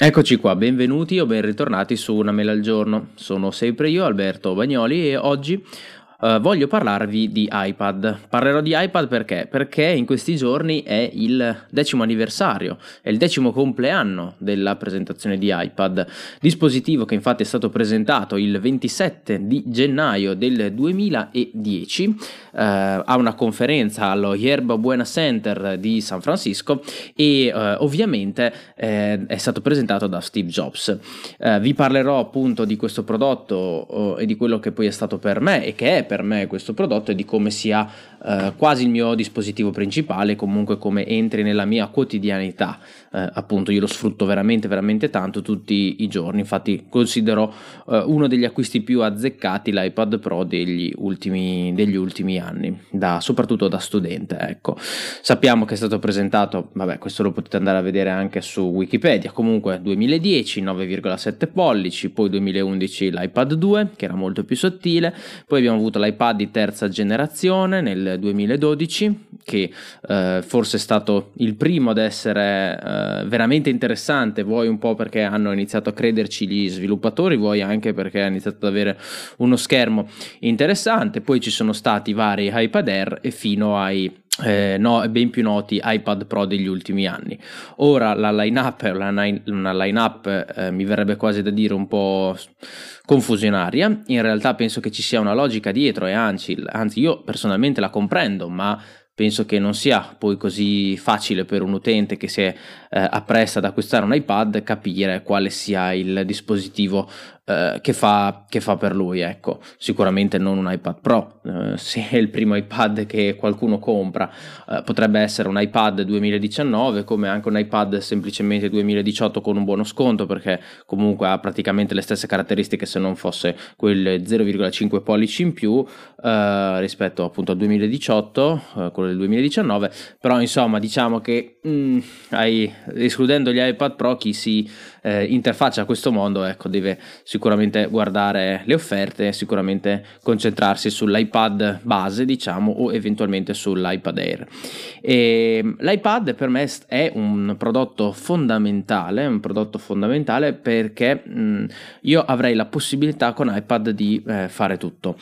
Eccoci qua, benvenuti o ben ritornati su Una mela al giorno. Sono sempre io, Alberto Bagnoli, e oggi Uh, voglio parlarvi di iPad. Parlerò di iPad perché? Perché in questi giorni è il decimo anniversario, è il decimo compleanno della presentazione di iPad, dispositivo che infatti è stato presentato il 27 di gennaio del 2010 uh, a una conferenza allo Yerba Buena Center di San Francisco e uh, ovviamente eh, è stato presentato da Steve Jobs. vi parlerò appunto di questo prodotto e di quello che poi è stato per me e che è per me questo prodotto e di come sia eh, quasi il mio dispositivo principale, comunque come entri nella mia quotidianità. Eh, appunto, io lo sfrutto veramente, veramente tanto tutti i giorni. Infatti, considero eh, uno degli acquisti più azzeccati l'iPad Pro degli ultimi, degli ultimi anni, da, soprattutto da studente. Ecco. Sappiamo che è stato presentato, vabbè, questo lo potete andare a vedere anche su Wikipedia. Comunque, 2010, 9,7 pollici, poi 2011 l'iPad 2, che era molto più sottile, poi abbiamo avuto l'iPad di terza generazione nel 2012, che eh, forse è stato il primo ad essere eh, veramente interessante, vuoi un po' perché hanno iniziato a crederci gli sviluppatori, vuoi anche perché ha iniziato ad avere uno schermo interessante, poi ci sono stati vari iPad Air e fino ai eh, no, ben più noti iPad Pro degli ultimi anni. Ora la line-up è una, una line-up, eh, mi verrebbe quasi da dire un po' confusionaria. In realtà penso che ci sia una logica dietro e anzi, anzi io personalmente la comprendo, ma penso che non sia poi così facile per un utente che si è eh, appresta ad acquistare un iPad capire quale sia il dispositivo eh, che, fa, che, fa, per lui, ecco. Sicuramente non un iPad Pro, eh, se è il primo iPad che qualcuno compra, eh, potrebbe essere un iPad 2019 come anche un iPad semplicemente 2018 con un buono sconto perché comunque ha praticamente le stesse caratteristiche se non fosse quel 0,5 pollici in più eh, rispetto appunto al 2018, eh, quello del 2019, però insomma diciamo che mm, hai, escludendo gli iPad Pro chi si eh, interfaccia a questo mondo, ecco, deve sicuramente guardare le offerte, sicuramente concentrarsi sull'iPad base, diciamo, o eventualmente sull'iPad Air. E l'iPad per me è un prodotto fondamentale, un prodotto fondamentale perché mh, io avrei la possibilità con iPad di eh, fare tutto.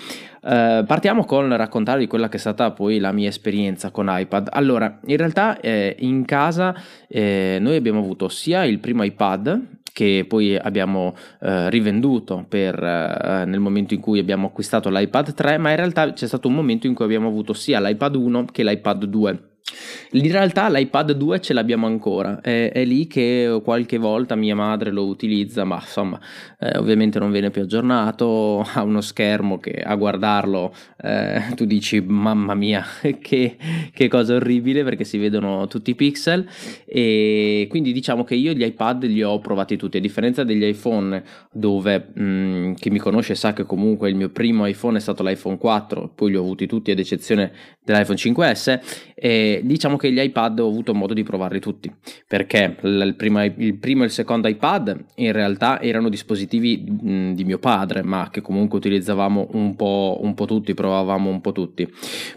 Uh, partiamo con raccontarvi quella che è stata poi la mia esperienza con iPad. Allora, in realtà eh, in casa eh, noi abbiamo avuto sia il primo iPad che poi abbiamo eh, rivenduto per, eh, nel momento in cui abbiamo acquistato l'iPad 3, ma in realtà c'è stato un momento in cui abbiamo avuto sia l'iPad 1 che l'iPad 2 in realtà l'iPad 2 ce l'abbiamo ancora, è, è, lì che qualche volta mia madre lo utilizza, ma insomma eh, ovviamente non viene più aggiornato, ha uno schermo che a guardarlo eh, tu dici mamma mia che, che, cosa orribile perché si vedono tutti i pixel. E quindi diciamo che io gli iPad li ho provati tutti, a differenza degli iPhone dove mh, mm, chi mi conosce sa che comunque il mio primo iPhone è stato l'iPhone 4, poi li ho avuti tutti ad eccezione dell'iPhone 5S e diciamo che gli iPad ho avuto modo di provarli tutti perché il primo, il primo e il secondo iPad in realtà erano dispositivi mh, di mio padre ma che comunque utilizzavamo un po', un po' tutti, provavamo un po' tutti.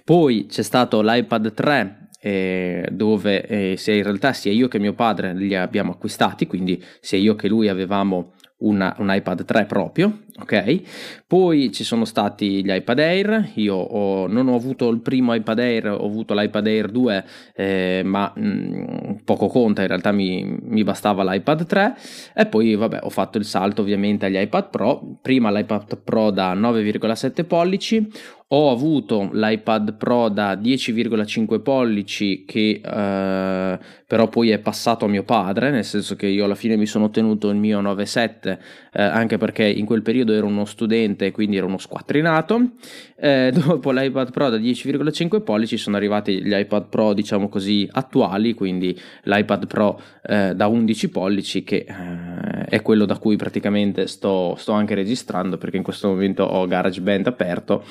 Poi c'è stato l'iPad 3 eh, dove eh, sia in realtà sia io che mio padre li abbiamo acquistati, quindi sia io che lui avevamo una, un iPad 3 proprio, ok? Poi ci sono stati gli iPad Air, io ho, non ho avuto il primo iPad Air, ho avuto l'iPad Air 2, eh, ma mh, mm, poco conta, in realtà mi, mi, bastava l'iPad 3 e poi vabbè ho fatto il salto ovviamente agli iPad Pro, prima l'iPad Pro da 9,7 pollici, ho avuto l'iPad Pro da 10,5 pollici che eh, però poi è passato a mio padre, nel senso che io alla fine mi sono ottenuto il mio 9,7 eh, anche perché in quel periodo ero uno studente quindi ero uno squattrinato. Eh, dopo l'iPad Pro da 10,5 pollici sono arrivati gli iPad Pro diciamo così attuali, quindi l'iPad Pro eh, da 11 pollici che eh, è quello da cui praticamente sto, sto, anche registrando perché in questo momento ho GarageBand aperto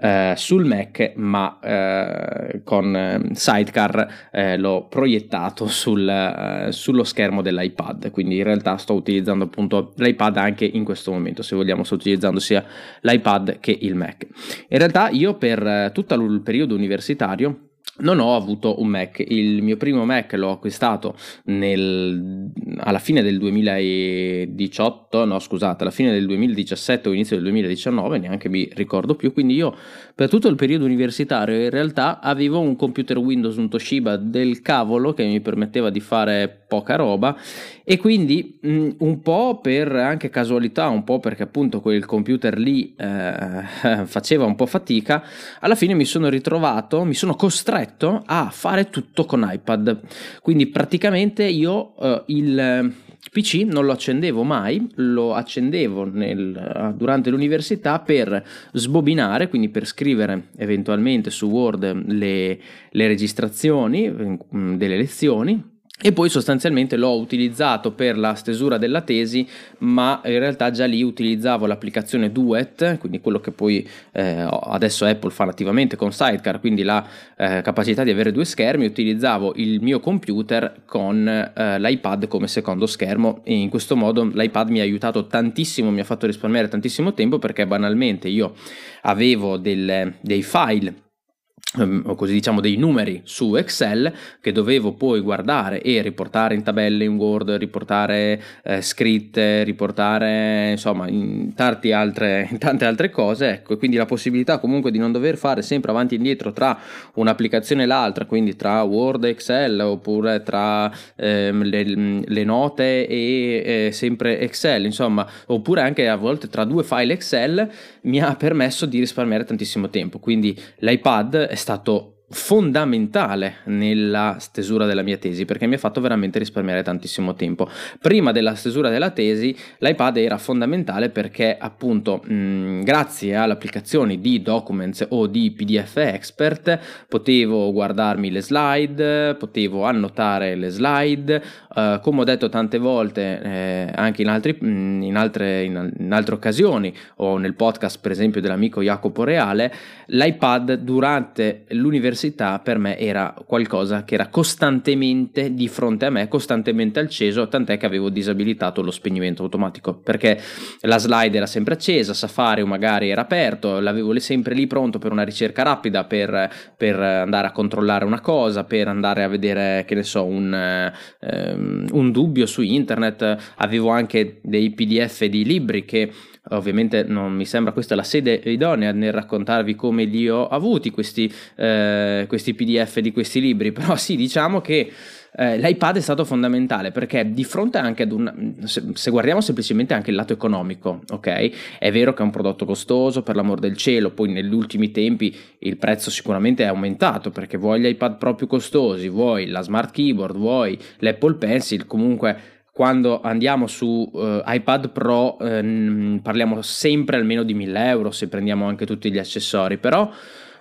eh, sul Mac ma eh, con eh, Sidecar l'ho proiettato sul, sullo schermo dell'iPad quindi in realtà sto utilizzando appunto l'iPad anche in questo momento se vogliamo sto utilizzando sia l'iPad che il Mac in realtà io per tutto il periodo universitario non ho avuto un Mac. Il mio primo Mac l'ho acquistato nel, alla fine del 2018, no scusate, alla fine del 2017 o inizio del 2019, neanche mi ricordo più. Quindi io per tutto il periodo universitario in realtà avevo un computer Windows, un Toshiba del cavolo che mi permetteva di fare poca roba e quindi mh, un po' per anche casualità, un po' perché appunto quel computer lì eh, faceva un po' fatica, alla fine mi sono ritrovato, mi sono costretto a fare tutto con iPad. Quindi praticamente io eh, il PC non lo accendevo mai, lo accendevo nel, durante l'università per sbobinare, quindi per scrivere eventualmente su Word le, le registrazioni mm, delle lezioni e poi sostanzialmente l'ho utilizzato per la stesura della tesi, ma in realtà già lì utilizzavo l'applicazione Duet, quindi quello che poi eh, adesso Apple fa nativamente con Sidecar, quindi la eh, capacità di avere due schermi, utilizzavo il mio computer con eh, l'iPad come secondo schermo. E in questo modo l'iPad mi ha aiutato tantissimo, mi ha fatto risparmiare tantissimo tempo perché banalmente io avevo del, dei file o così diciamo dei numeri su Excel che dovevo poi guardare e riportare in tabelle in Word, riportare eh, scritte, riportare insomma in, altre, in, tante altre cose, ecco, e quindi la possibilità comunque di non dover fare sempre avanti e indietro tra un'applicazione e l'altra, quindi tra Word e Excel oppure tra ehm, le, le, note e eh, sempre Excel, insomma, oppure anche a volte tra due file Excel mi ha permesso di risparmiare tantissimo tempo, quindi l'iPad è stato fondamentale nella stesura della mia tesi perché mi ha fatto veramente risparmiare tantissimo tempo. Prima della stesura della tesi l'iPad era fondamentale perché appunto mh, grazie alle applicazioni di Documents o di PDF Expert potevo guardarmi le slide, potevo annotare le slide, uh, come ho detto tante volte eh, anche in, altri, mh, in, altre, in, in altre occasioni o nel podcast per esempio dell'amico Jacopo Reale, l'iPad durante l'università l'università per me era qualcosa che era costantemente di fronte a me, costantemente acceso, tant'è che avevo disabilitato lo spegnimento automatico, perché la slide era sempre accesa, Safari magari era aperto, l'avevo sempre lì pronto per una ricerca rapida, per, per andare a controllare una cosa, per andare a vedere, che ne so, un, um, un dubbio su internet, avevo anche dei pdf di libri che Ovviamente non mi sembra questa la sede idonea nel raccontarvi come li ho avuti questi, eh, questi PDF di questi libri, però sì, diciamo che eh, l'iPad è stato fondamentale perché di fronte anche ad un se, se, guardiamo semplicemente anche il lato economico, ok? È vero che è un prodotto costoso, per l'amor del cielo, poi negli ultimi tempi il prezzo sicuramente è aumentato perché vuoi gli iPad Pro più costosi, vuoi la smart keyboard, vuoi l'Apple Pencil, comunque quando andiamo su uh, iPad Pro ehm, parliamo sempre almeno di 1000 euro se prendiamo anche tutti gli accessori, però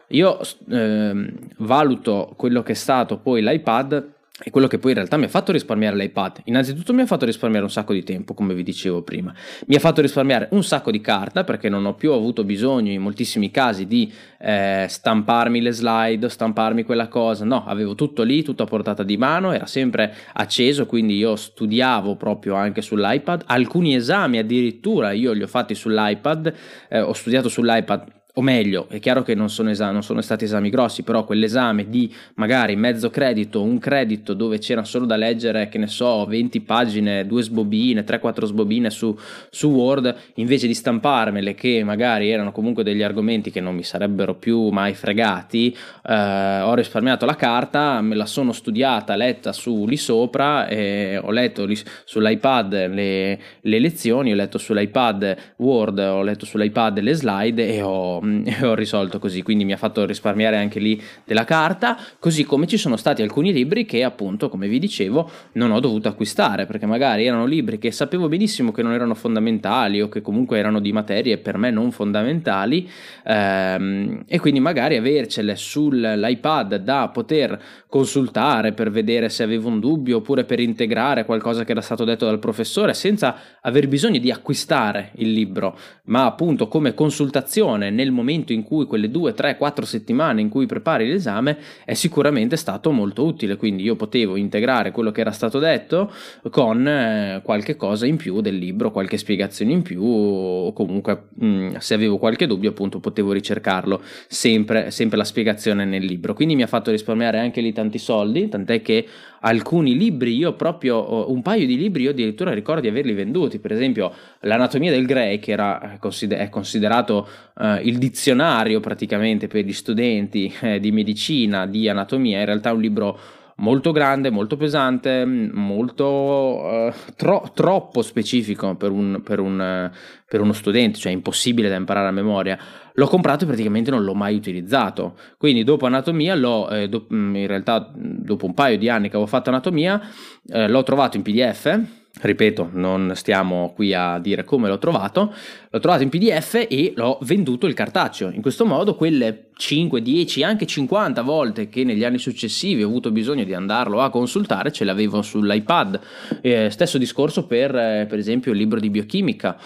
io ehm, valuto quello che è stato poi l'iPad è quello che poi in realtà mi ha fatto risparmiare l'iPad. Innanzitutto mi ha fatto risparmiare un sacco di tempo, come vi dicevo prima. Mi ha fatto risparmiare un sacco di carta perché non ho più avuto bisogno in moltissimi casi di eh, stamparmi le slide, stamparmi quella cosa. No, avevo tutto lì, tutto a portata di mano, era sempre acceso, quindi io studiavo proprio anche sull'iPad. Alcuni esami addirittura io li ho fatti sull'iPad, eh, ho studiato sull'iPad o meglio, è chiaro che non sono, esami, non sono, stati esami grossi, però quell'esame di magari mezzo credito, un credito dove c'era solo da leggere, che ne so, 20 pagine, due sbobine, 3-4 sbobine su, su, Word, invece di stamparmele, che magari erano comunque degli argomenti che non mi sarebbero più mai fregati, eh, ho risparmiato la carta, me la sono studiata, letta su lì sopra, e ho letto lì, sull'iPad le, le lezioni, ho letto sull'iPad Word, ho letto sull'iPad le slide e ho ho risolto così, quindi mi ha fatto risparmiare anche lì della carta, così come ci sono stati alcuni libri che appunto, come vi dicevo, non ho dovuto acquistare, perché magari erano libri che sapevo benissimo che non erano fondamentali o che comunque erano di materie per me non fondamentali ehm, e quindi magari avercele sull'iPad da poter consultare per vedere se avevo un dubbio oppure per integrare qualcosa che era stato detto dal professore senza aver bisogno di acquistare il libro, ma appunto come consultazione nel momento in cui quelle due, tre, quattro settimane in cui prepari l'esame è sicuramente stato molto utile, quindi io potevo integrare quello che era stato detto con eh, qualche cosa in più del libro, qualche spiegazione in più o comunque mh, mm, se avevo qualche dubbio appunto potevo ricercarlo sempre, sempre la spiegazione nel libro, quindi mi ha fatto risparmiare anche lì tanti soldi, tant'è che alcuni libri, io proprio un paio di libri, io addirittura ricordo di averli venduti, per esempio l'anatomia del Grey, che era, eh, è considerato uh, il dizionario praticamente per gli studenti eh, di medicina, di anatomia, in realtà è un libro molto grande, molto pesante, molto uh, tro- troppo specifico per, un, per, un, per, uno studente, cioè impossibile da imparare a memoria. L'ho comprato e praticamente non l'ho mai utilizzato. Quindi dopo anatomia, l'ho, eh, do- in realtà dopo un paio di anni che avevo fatto anatomia, eh, l'ho trovato in PDF Ripeto, non stiamo qui a dire come l'ho trovato, l'ho trovato in PDF e l'ho venduto il cartaceo. In questo modo quelle 5, 10, anche 50 volte che negli anni successivi ho avuto bisogno di andarlo a consultare ce l'avevo sull'iPad. Eh, stesso discorso per, eh, per esempio il libro di biochimica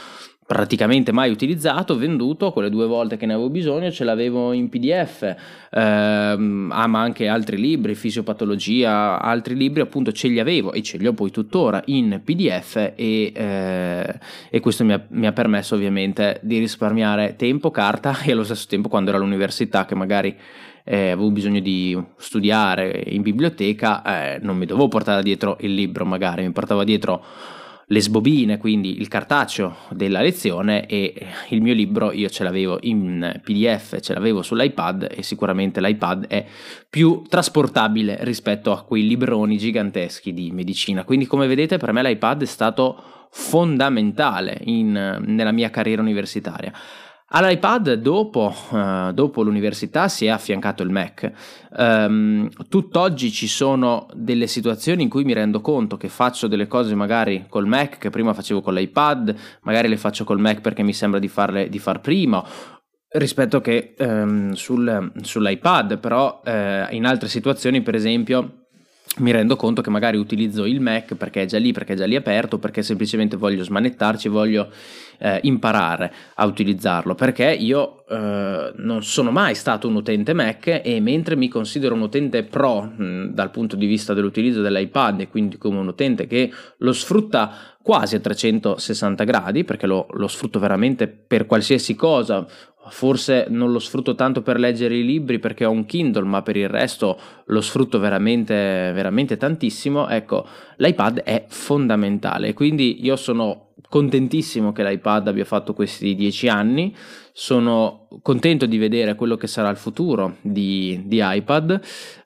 praticamente mai utilizzato, venduto, quelle due volte che ne avevo bisogno ce l'avevo in PDF, ehm, ah, ma anche altri libri, fisiopatologia, altri libri appunto ce li avevo e ce li ho poi tuttora in PDF e, eh, e questo mi ha, mi ha, permesso ovviamente di risparmiare tempo, carta e allo stesso tempo quando ero all'università che magari eh, avevo bisogno di studiare in biblioteca, eh, non mi dovevo portare dietro il libro magari, mi portavo dietro le sbobine, quindi il cartaceo della lezione e il mio libro io ce l'avevo in PDF, ce l'avevo sull'iPad e sicuramente l'iPad è più trasportabile rispetto a quei libroni giganteschi di medicina. Quindi come vedete per me l'iPad è stato fondamentale in, nella mia carriera universitaria. All'iPad dopo, uh, dopo, l'università si è affiancato il Mac. Um, tutt'oggi ci sono delle situazioni in cui mi rendo conto che faccio delle cose magari col Mac che prima facevo con l'iPad, magari le faccio col Mac perché mi sembra di farle di far prima rispetto che um, sul, sull'iPad, però uh, in altre situazioni per esempio mi rendo conto che magari utilizzo il Mac perché è già lì, perché è già lì aperto, perché semplicemente voglio smanettarci, voglio eh, imparare a utilizzarlo, perché io eh, non sono mai stato un utente Mac e mentre mi considero un utente pro mh, dal punto di vista dell'utilizzo dell'iPad e quindi come un utente che lo sfrutta quasi a 360 gradi, perché lo, lo sfrutto veramente per qualsiasi cosa, forse non lo sfrutto tanto per leggere i libri perché ho un Kindle, ma per il resto lo sfrutto veramente, veramente tantissimo. Ecco, l'iPad è fondamentale, quindi io sono contentissimo che l'iPad abbia fatto questi dieci anni sono contento di vedere quello che sarà il futuro di, di iPad.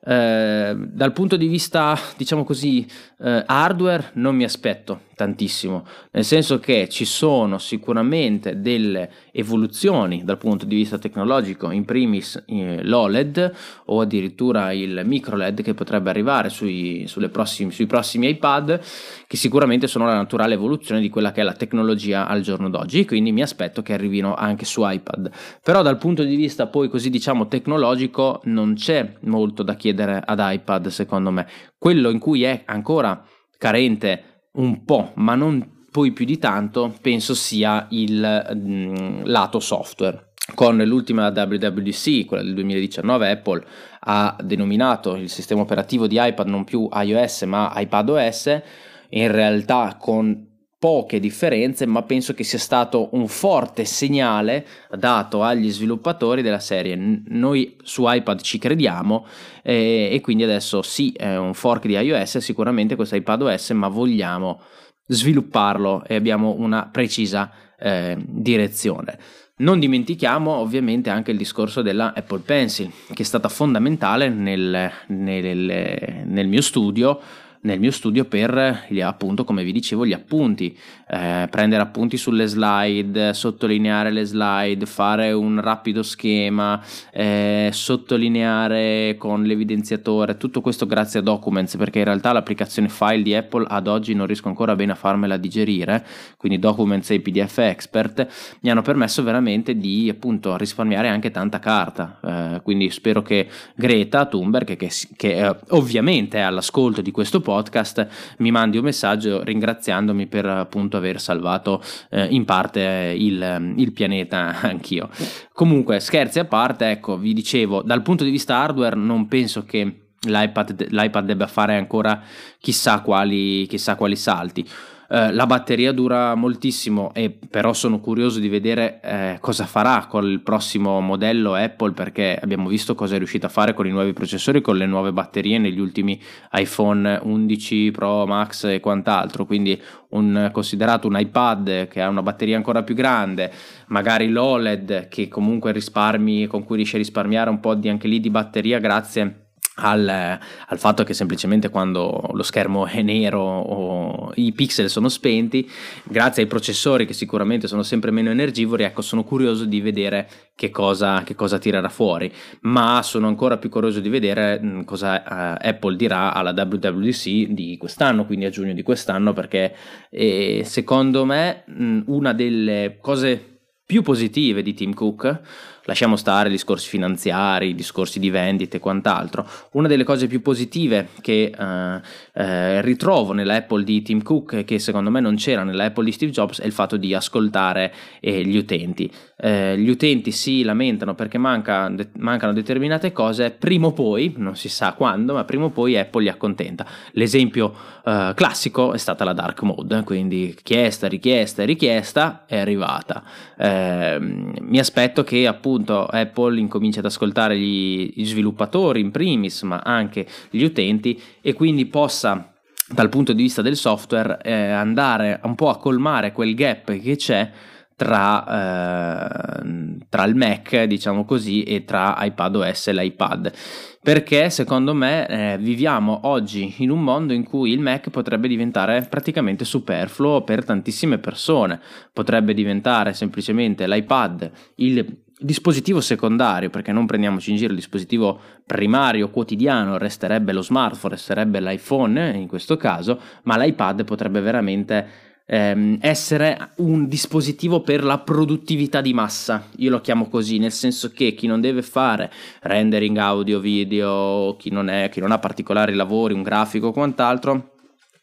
Eh, dal punto di vista, diciamo così, eh, hardware non mi aspetto tantissimo, nel senso che ci sono sicuramente delle evoluzioni dal punto di vista tecnologico, in primis eh, l'OLED o addirittura il micro LED che potrebbe arrivare sui, prossimi, sui prossimi iPad, che sicuramente sono la naturale evoluzione di quella che è la tecnologia al giorno d'oggi, quindi mi aspetto che arrivino anche su iPad iPad. Però dal punto di vista poi così diciamo tecnologico non c'è molto da chiedere ad iPad secondo me. Quello in cui è ancora carente un po', ma non poi più di tanto, penso sia il mh, mm, lato software. Con l'ultima WWDC, quella del 2019, Apple ha denominato il sistema operativo di iPad non più iOS ma iPadOS, in realtà con poche differenze, ma penso che sia stato un forte segnale dato agli sviluppatori della serie. Noi su iPad ci crediamo eh, e quindi adesso sì, è un fork di iOS, sicuramente questo iPad OS, ma vogliamo svilupparlo e abbiamo una precisa eh, direzione. Non dimentichiamo ovviamente anche il discorso della Apple Pencil, che è stata fondamentale nel, nel, nel mio studio nel mio studio per appunto come vi dicevo gli appunti. Eh, prendere appunti sulle slide sottolineare le slide fare un rapido schema eh, sottolineare con l'evidenziatore tutto questo grazie a Documents perché in realtà l'applicazione file di Apple ad oggi non riesco ancora bene a farmela digerire quindi Documents e PDF Expert mi hanno permesso veramente di appunto risparmiare anche tanta carta. Eh, quindi spero che Greta Thunberg che, che, che ovviamente è all'ascolto di questo podcast podcast mi mandi un messaggio ringraziandomi per appunto aver salvato eh, in parte il, il pianeta anch'io. Comunque, scherzi a parte, ecco, vi dicevo, dal punto di vista hardware non penso che l'iPad, l'iPad debba fare ancora chissà quali, chissà quali salti. Eh, la batteria dura moltissimo e però sono curioso di vedere eh, cosa farà con il prossimo modello Apple perché abbiamo visto cosa è riuscita a fare con i nuovi processori, con le nuove batterie negli ultimi iPhone 11 Pro Max e quant'altro, quindi un, considerato un iPad che ha una batteria ancora più grande, magari l'OLED che comunque risparmi, con cui riesce a risparmiare un po' di, anche lì di batteria grazie al, al, fatto che semplicemente quando lo schermo è nero o i pixel sono spenti, grazie ai processori che sicuramente sono sempre meno energivori, ecco, sono curioso di vedere che cosa, che cosa tirerà fuori, ma sono ancora più curioso di vedere mh, cosa uh, Apple dirà alla WWDC di quest'anno, quindi a giugno di quest'anno, perché eh, secondo me mh, una delle cose più positive di Tim Cook lasciamo stare i discorsi finanziari, i discorsi di vendite e quant'altro. Una delle cose più positive che eh, eh, ritrovo nell'Apple di Tim Cook che secondo me non c'era nell'Apple di Steve Jobs è il fatto di ascoltare eh, gli utenti. Eh, gli utenti si lamentano perché manca, de- mancano determinate cose, prima o poi, non si sa quando, ma prima o poi Apple li accontenta. L'esempio eh, classico è stata la dark mode, quindi chiesta, richiesta, richiesta, è arrivata. Ehm, mi aspetto che appunto appunto Apple incomincia ad ascoltare gli, gli sviluppatori in primis, ma anche gli utenti e quindi possa dal punto di vista del software eh, andare un po' a colmare quel gap che c'è tra, eh, tra, il Mac, diciamo così, e tra iPadOS e l'iPad. Perché secondo me eh, viviamo oggi in un mondo in cui il Mac potrebbe diventare praticamente superfluo per tantissime persone. Potrebbe diventare semplicemente l'iPad il dispositivo secondario, perché non prendiamoci in giro il dispositivo primario quotidiano, resterebbe lo smartphone, resterebbe l'iPhone in questo caso, ma l'iPad potrebbe veramente ehm, essere un dispositivo per la produttività di massa. Io lo chiamo così, nel senso che chi non deve fare rendering audio, video, chi non, è, chi non ha particolari lavori, un grafico o quant'altro,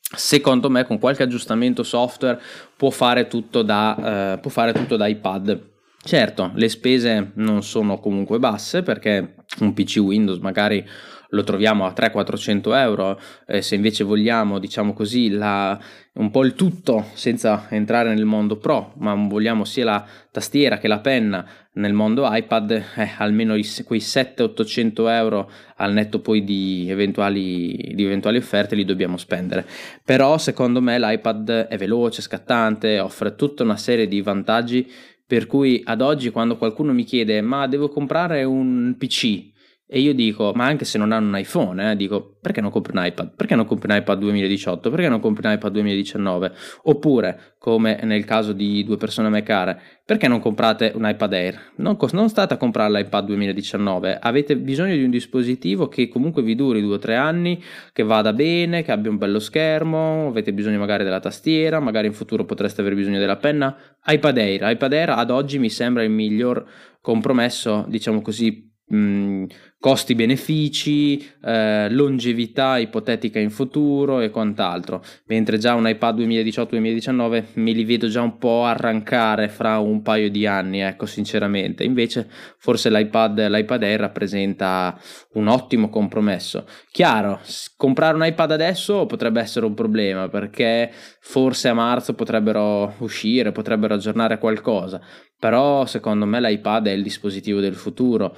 secondo me con qualche aggiustamento software può fare tutto da, eh, fare tutto da iPad Certo, le spese non sono comunque basse perché un PC Windows magari lo troviamo a 300-400 euro, eh, se invece vogliamo, diciamo così, la, un po' il tutto senza entrare nel mondo pro, ma vogliamo sia la tastiera che la penna nel mondo iPad, eh, almeno i, quei 700-800 euro al netto poi di eventuali, di eventuali offerte li dobbiamo spendere. Però secondo me l'iPad è veloce, scattante, offre tutta una serie di vantaggi per cui ad oggi quando qualcuno mi chiede ma devo comprare un PC e io dico, ma anche se non hanno un iPhone, eh, dico, perché non compri un iPad? Perché non compri un iPad 2018? Perché non compri un iPad 2019? Oppure, come nel caso di due persone a me care, perché non comprate un iPad Air? Non, non state a comprare l'iPad 2019, avete bisogno di un dispositivo che comunque vi duri 2-3 anni, che vada bene, che abbia un bello schermo, avete bisogno magari della tastiera, magari in futuro potreste avere bisogno della penna. iPad Air, iPad Air ad oggi mi sembra il miglior compromesso, diciamo così, costi-benefici, eh, longevità ipotetica in futuro e quant'altro, mentre già un iPad 2018-2019 me li vedo già un po' arrancare fra un paio di anni, ecco sinceramente, invece forse l'iPad, l'iPad Air rappresenta un ottimo compromesso. Chiaro, comprare un iPad adesso potrebbe essere un problema perché forse a marzo potrebbero uscire, potrebbero aggiornare qualcosa, però secondo me l'iPad è il dispositivo del futuro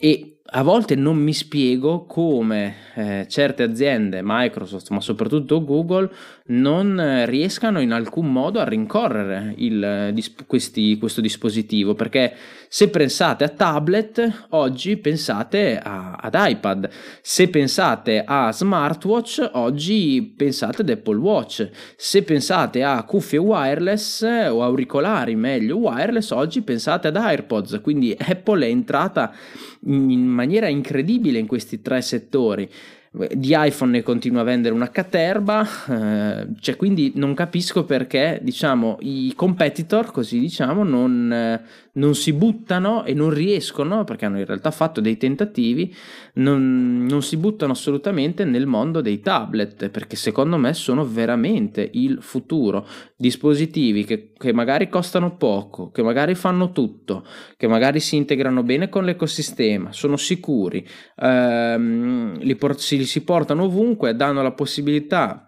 e a volte non mi spiego come eh, certe aziende, Microsoft, ma soprattutto Google, non riescano in alcun modo a rincorrere il, questi, questo dispositivo. Perché se pensate a tablet, oggi pensate a, ad iPad. Se pensate a smartwatch, oggi pensate ad Apple Watch. Se pensate a cuffie wireless o auricolari, meglio wireless, oggi pensate ad AirPods. Quindi Apple è entrata in maniera incredibile in questi tre settori. Di iPhone ne continua a vendere una caterba, eh, cioè quindi non capisco perché diciamo, i competitor, così diciamo, non, non si buttano e non riescono, perché hanno in realtà fatto dei tentativi, non, non, si buttano assolutamente nel mondo dei tablet, perché secondo me sono veramente il futuro. Dispositivi che, che magari costano poco, che magari fanno tutto, che magari si integrano bene con l'ecosistema, sono sicuri, ehm, li, por- si, li si portano ovunque, danno la possibilità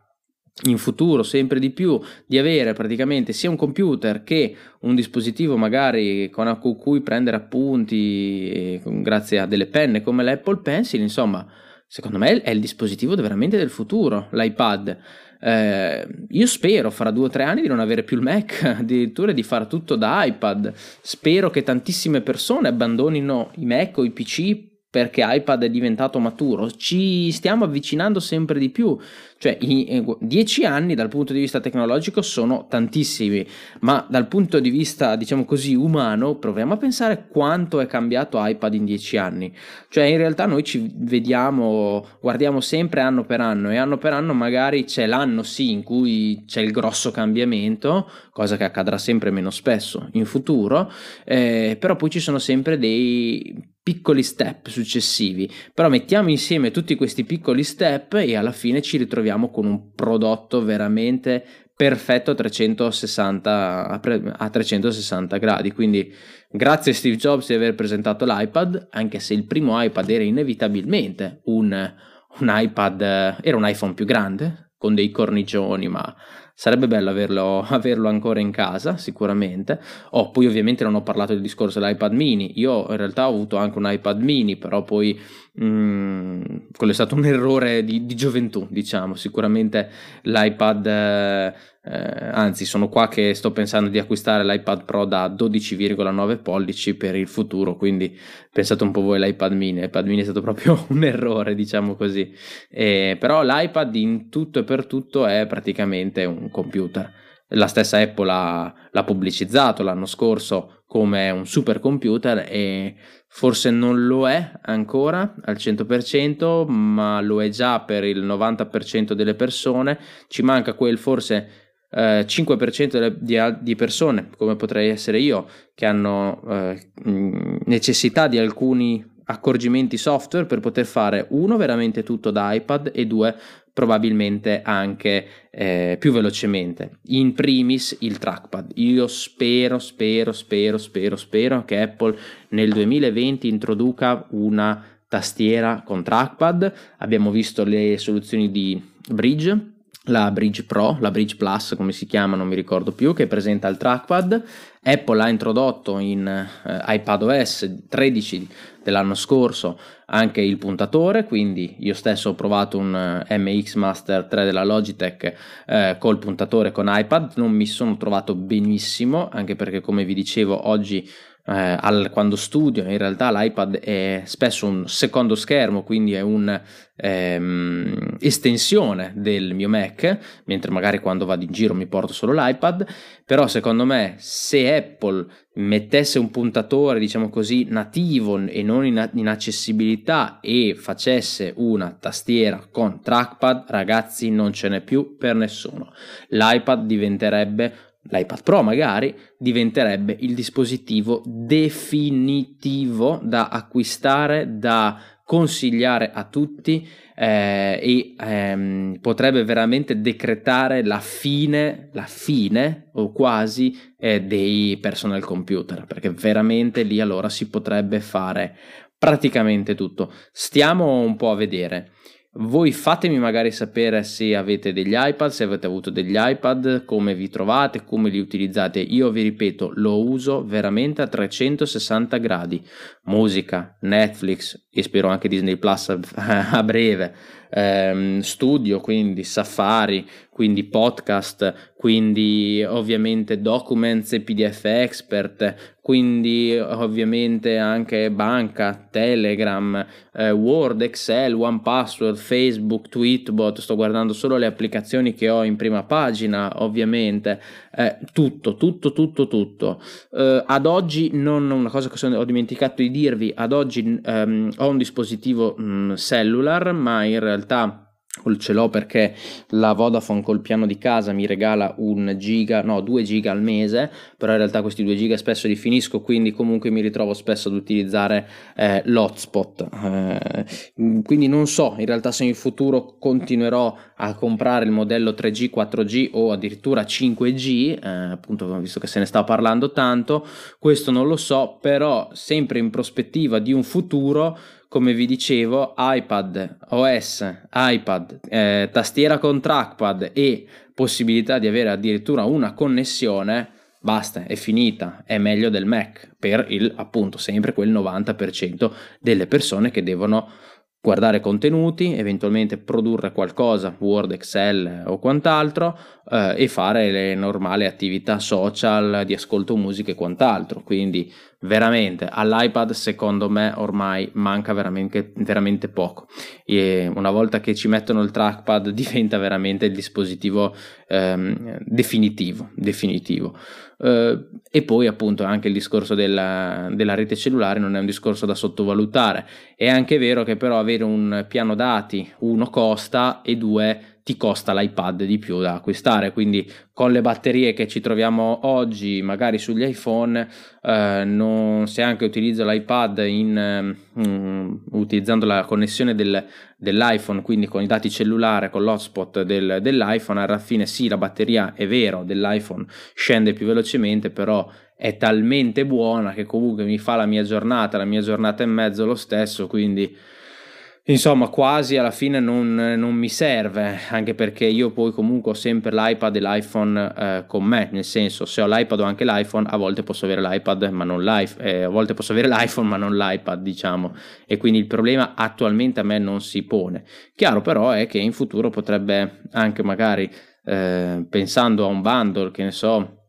in futuro sempre di più di avere praticamente sia un computer che un dispositivo magari con cui prendere appunti grazie a delle penne come l'Apple Pencil, insomma, secondo me è il dispositivo veramente del futuro, l'iPad. Eh, io spero fra due o tre anni di non avere più il Mac, addirittura di fare tutto da iPad. Spero che tantissime persone abbandonino i Mac o i PC perché iPad è diventato maturo, ci stiamo avvicinando sempre di più, cioè i, dieci anni dal punto di vista tecnologico sono tantissimi, ma dal punto di vista diciamo così umano proviamo a pensare quanto è cambiato iPad in dieci anni, cioè in realtà noi ci vediamo, guardiamo sempre anno per anno e anno per anno magari c'è l'anno sì in cui c'è il grosso cambiamento, cosa che accadrà sempre meno spesso in futuro, eh, però poi ci sono sempre dei piccoli step successivi, però mettiamo insieme tutti questi piccoli step e alla fine ci ritroviamo con un prodotto veramente perfetto a 360, a 360 gradi. Quindi grazie a Steve Jobs di aver presentato l'iPad, anche se il primo iPad era inevitabilmente un, un iPad, era un iPhone più grande, con dei cornicioni, ma Sarebbe bello averlo, averlo, ancora in casa, sicuramente. Oh, poi ovviamente non ho parlato del discorso dell'iPad mini. Io in realtà ho avuto anche un iPad mini, però poi mm, quello è stato un errore di, di gioventù, diciamo. Sicuramente l'iPad eh, eh, anzi, sono qua che sto pensando di acquistare l'iPad Pro da 12,9 pollici per il futuro, quindi pensate un po' voi l'iPad mini. L'iPad mini è stato proprio un errore, diciamo così. Eh, però l'iPad in tutto e per tutto è praticamente un computer. La stessa Apple l'ha, l'ha pubblicizzato l'anno scorso come un supercomputer e forse non lo è ancora al 100%, ma lo è già per il 90% delle persone. Ci manca quel forse eh, 5% di, di, persone, come potrei essere io, che hanno eh, necessità di alcuni accorgimenti software per poter fare uno veramente tutto da iPad e due probabilmente anche eh, più velocemente. In primis il trackpad. Io spero, spero, spero, spero, spero che Apple nel 2020 introduca una tastiera con trackpad. Abbiamo visto le soluzioni di Bridge la Bridge Pro, la Bridge Plus come si chiama, non mi ricordo più, che presenta il trackpad. Apple ha introdotto in eh, iPadOS 13 dell'anno scorso anche il puntatore, quindi io stesso ho provato un eh, MX Master 3 della Logitech eh, col puntatore con iPad, non mi sono trovato benissimo, anche perché come vi dicevo oggi eh, al, quando studio in realtà l'iPad è spesso un secondo schermo quindi è un'estensione ehm, del mio Mac mentre magari quando vado in giro mi porto solo l'iPad. Però secondo me se Apple mettesse un puntatore diciamo così nativo e non in, in accessibilità e facesse una tastiera con trackpad ragazzi non ce n'è più per nessuno. l'iPad diventerebbe l'iPad Pro magari diventerebbe il dispositivo definitivo da acquistare, da consigliare a tutti eh, e ehm, potrebbe veramente decretare la fine, la fine o quasi eh, dei personal computer, perché veramente lì allora si potrebbe fare praticamente tutto. Stiamo un po' a vedere. Voi fatemi magari sapere se avete degli iPad, se avete avuto degli iPad, come vi trovate, come li utilizzate. Io vi ripeto, lo uso veramente a 360 gradi. Musica, Netflix e spero anche Disney Plus a, breve. Ehm, studio, quindi Safari, quindi podcast, quindi ovviamente documents e PDF expert, quindi ovviamente anche banca, Telegram, eh, Word, Excel, One Password, Facebook, Tweetbot, sto guardando solo le applicazioni che ho in prima pagina, ovviamente, eh, tutto, tutto, tutto, tutto. Eh, ad oggi, non una cosa che sono, ho dimenticato di dirvi, ad oggi ehm, ho un dispositivo mh, cellular, ma in realtà ce l'ho perché la Vodafone col piano di casa mi regala un giga, no, 2 giga al mese, però in realtà questi 2 giga spesso li finisco, quindi comunque mi ritrovo spesso ad utilizzare eh, l'hotspot. Eh, quindi non so in realtà se in futuro continuerò a comprare il modello 3G, 4G o addirittura 5G, eh, appunto visto che se ne sta parlando tanto, questo non lo so, però sempre in prospettiva di un futuro come vi dicevo, iPad, OS, iPad, eh, tastiera con trackpad e possibilità di avere addirittura una connessione, basta, è finita, è meglio del Mac per il appunto sempre quel 90% delle persone che devono guardare contenuti, eventualmente produrre qualcosa, Word, Excel o quant'altro, eh, e fare le normali attività social di ascolto musica e quant'altro. Quindi veramente all'iPad secondo me ormai manca veramente, veramente poco. E una volta che ci mettono il trackpad diventa veramente il dispositivo ehm, definitivo. definitivo. Uh, e poi appunto anche il discorso della, della, rete cellulare non è un discorso da sottovalutare. È anche vero che però avere un piano dati, uno costa e due ti costa l'iPad di più da acquistare. Quindi con le batterie che ci troviamo oggi, magari sugli iPhone, eh, non, se anche utilizzo l'iPad in, um, utilizzando la connessione del, dell'iPhone, quindi con i dati cellulari, con l'hotspot del, dell'iPhone, alla fine sì, la batteria è vero dell'iPhone scende più velocemente, però è talmente buona che comunque mi fa la mia giornata, la mia giornata e mezzo lo stesso, quindi Insomma, quasi alla fine non, non, mi serve, anche perché io poi comunque ho sempre l'iPad e l'iPhone eh, con me, nel senso se ho l'iPad o anche l'iPhone, a volte posso avere l'iPad ma non l'iPhone, eh, a volte posso avere l'iPhone ma non l'iPad, diciamo, e quindi il problema attualmente a me non si pone. Chiaro però è che in futuro potrebbe anche magari, eh, pensando a un bundle, che ne so,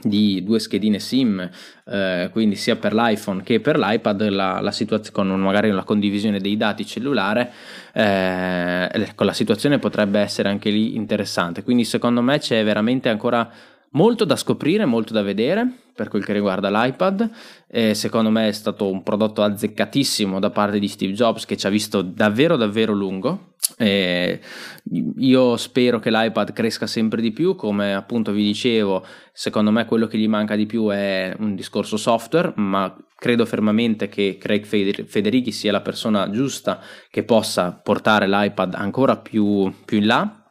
di due schedine SIM, eh, quindi sia per l'iPhone che per l'iPad, la, la situazione con magari la condivisione dei dati cellulare, eh, ecco, la situazione potrebbe essere anche lì interessante. Quindi secondo me c'è veramente ancora molto da scoprire, molto da vedere per quel che riguarda l'iPad. Eh, secondo me è stato un prodotto azzeccatissimo da parte di Steve Jobs che ci ha visto davvero davvero lungo eh, io spero che l'iPad cresca sempre di più, come appunto vi dicevo, secondo me quello che gli manca di più è un discorso software, ma credo fermamente che Craig Federighi sia la persona giusta che possa portare l'iPad ancora più, più in là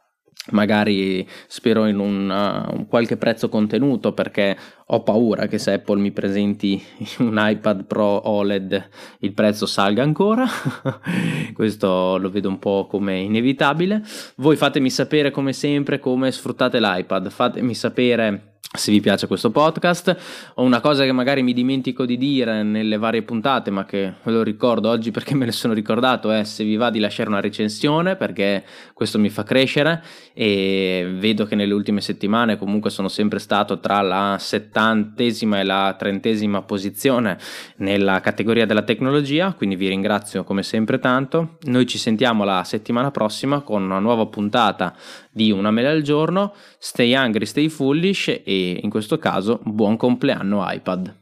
magari spero in un, uh, un, qualche prezzo contenuto perché ho paura che se Apple mi presenti un iPad Pro OLED il prezzo salga ancora. Questo lo vedo un po' come inevitabile. Voi fatemi sapere come sempre come sfruttate l'iPad. Fatemi sapere se vi piace questo podcast. O una cosa che magari mi dimentico di dire nelle varie puntate ma che ve lo ricordo oggi perché me ne sono ricordato è se vi va di lasciare una recensione perché questo mi fa crescere. E vedo che nelle ultime settimane comunque sono sempre stato tra la settantesima e la trentesima posizione nella categoria della tecnologia quindi vi ringrazio come sempre tanto noi ci sentiamo la settimana prossima con una nuova puntata di una mela al giorno stay hungry stay foolish e in questo caso buon compleanno iPad.